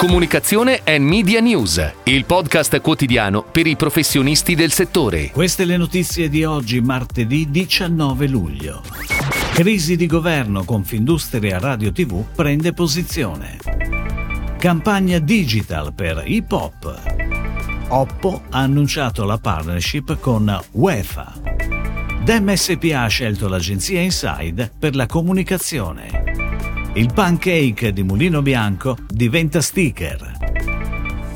Comunicazione e Media News, il podcast quotidiano per i professionisti del settore. Queste le notizie di oggi, martedì 19 luglio. Crisi di governo, Confindustria Radio TV prende posizione. Campagna digital per hip hop. Oppo ha annunciato la partnership con UEFA. Dem SPA ha scelto l'agenzia Inside per la comunicazione. Il pancake di Mulino Bianco diventa sticker.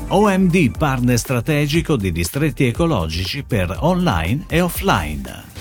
OMD partner strategico di distretti ecologici per online e offline.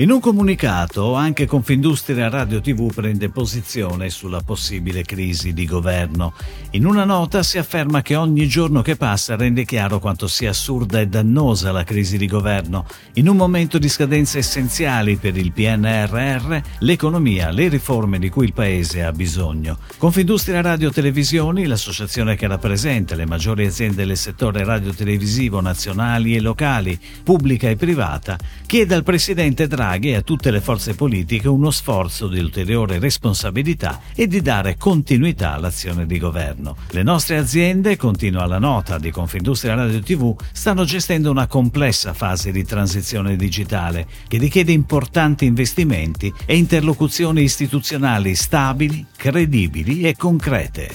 In un comunicato, anche Confindustria Radio TV prende posizione sulla possibile crisi di governo. In una nota si afferma che ogni giorno che passa rende chiaro quanto sia assurda e dannosa la crisi di governo. In un momento di scadenze essenziali per il PNRR, l'economia, le riforme di cui il Paese ha bisogno. Confindustria Radio Televisioni, l'associazione che rappresenta le maggiori aziende del settore radio-televisivo nazionali e locali, pubblica e privata, chiede al Presidente Draghi Draghi e a tutte le forze politiche uno sforzo di ulteriore responsabilità e di dare continuità all'azione di governo. Le nostre aziende, continua la nota di Confindustria Radio TV, stanno gestendo una complessa fase di transizione digitale che richiede importanti investimenti e interlocuzioni istituzionali stabili, credibili e concrete.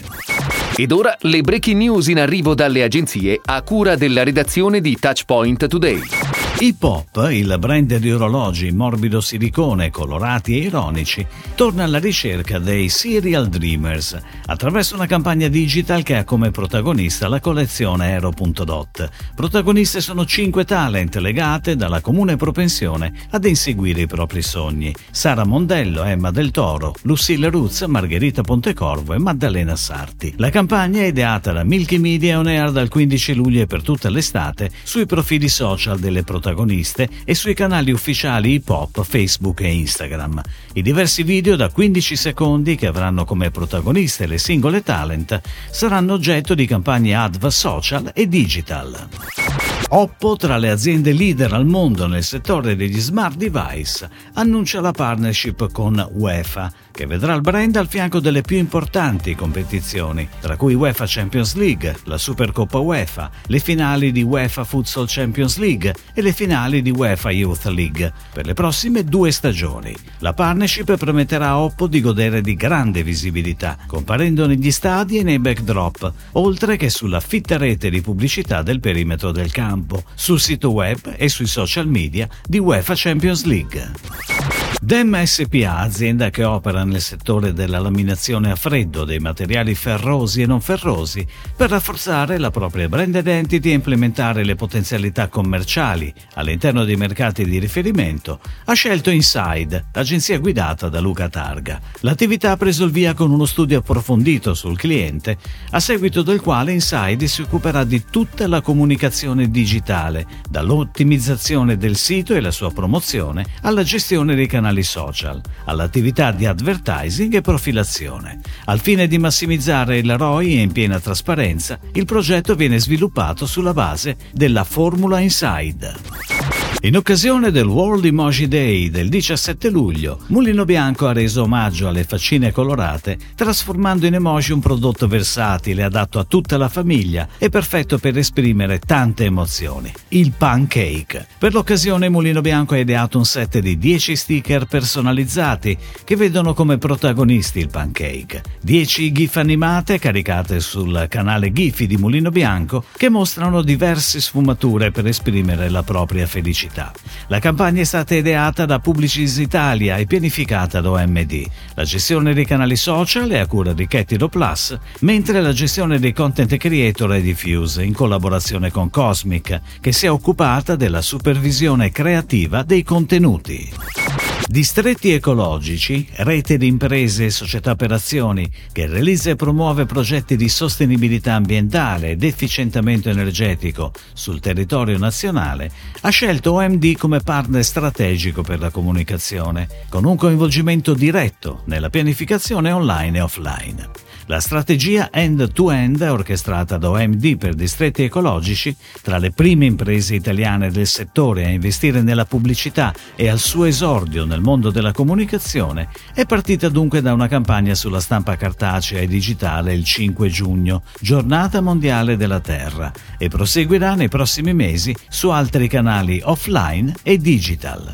Ed ora le breaking news in arrivo dalle agenzie a cura della redazione di Touchpoint Today. Hip Hop, il brand di orologi in morbido silicone, colorati e ironici, torna alla ricerca dei Serial Dreamers attraverso una campagna digital che ha come protagonista la collezione Aero.dot. Protagoniste sono cinque talent legate dalla comune propensione ad inseguire i propri sogni. Sara Mondello, Emma Del Toro, Lucille Ruz, Margherita Pontecorvo e Maddalena Sarti. La campagna è ideata da Milky Media On Air dal 15 luglio e per tutta l'estate sui profili social delle protagoniste protagoniste e sui canali ufficiali hip hop Facebook e Instagram. I diversi video da 15 secondi che avranno come protagoniste le singole talent saranno oggetto di campagne adv social e digital. Oppo, tra le aziende leader al mondo nel settore degli smart device, annuncia la partnership con UEFA, che vedrà il brand al fianco delle più importanti competizioni, tra cui UEFA Champions League, la Supercoppa UEFA, le finali di UEFA Futsal Champions League e le finali di UEFA Youth League, per le prossime due stagioni. La partnership permetterà a Oppo di godere di grande visibilità, comparendo negli stadi e nei backdrop, oltre che sulla fitta rete di pubblicità del perimetro del campo campo, sul sito web e sui social media di UEFA Champions League. Dem SPA, azienda che opera nel settore della laminazione a freddo dei materiali ferrosi e non ferrosi, per rafforzare la propria brand identity e implementare le potenzialità commerciali all'interno dei mercati di riferimento, ha scelto Inside, l'agenzia guidata da Luca Targa. L'attività ha preso il via con uno studio approfondito sul cliente, a seguito del quale Inside si occuperà di tutta la comunicazione digitale, dall'ottimizzazione del sito e la sua promozione alla gestione dei canali canali social, all'attività di advertising e profilazione. Al fine di massimizzare il ROI in piena trasparenza, il progetto viene sviluppato sulla base della Formula Inside. In occasione del World Emoji Day del 17 luglio, Mulino Bianco ha reso omaggio alle faccine colorate, trasformando in emoji un prodotto versatile, adatto a tutta la famiglia e perfetto per esprimere tante emozioni. Il pancake. Per l'occasione Mulino Bianco ha ideato un set di 10 sticker personalizzati che vedono come protagonisti il pancake. 10 gif animate caricate sul canale Giphy di Mulino Bianco che mostrano diverse sfumature per esprimere la propria felicità pubblicità. La campagna è stata ideata da Publicis Italia e pianificata da OMD. La gestione dei canali social è a cura di Ketiro Plus, mentre la gestione dei content creator è diffusa in collaborazione con Cosmic, che si è occupata della supervisione creativa dei contenuti. Distretti ecologici, rete di imprese e società per azioni che realizza e promuove progetti di sostenibilità ambientale ed efficientamento energetico sul territorio nazionale, ha scelto OMD come partner strategico per la comunicazione, con un coinvolgimento diretto nella pianificazione online e offline. La strategia end-to-end, orchestrata da OMD per distretti ecologici, tra le prime imprese italiane del settore a investire nella pubblicità e al suo esordio nel mondo della comunicazione, è partita dunque da una campagna sulla stampa cartacea e digitale il 5 giugno, giornata mondiale della Terra, e proseguirà nei prossimi mesi su altri canali offline e digital.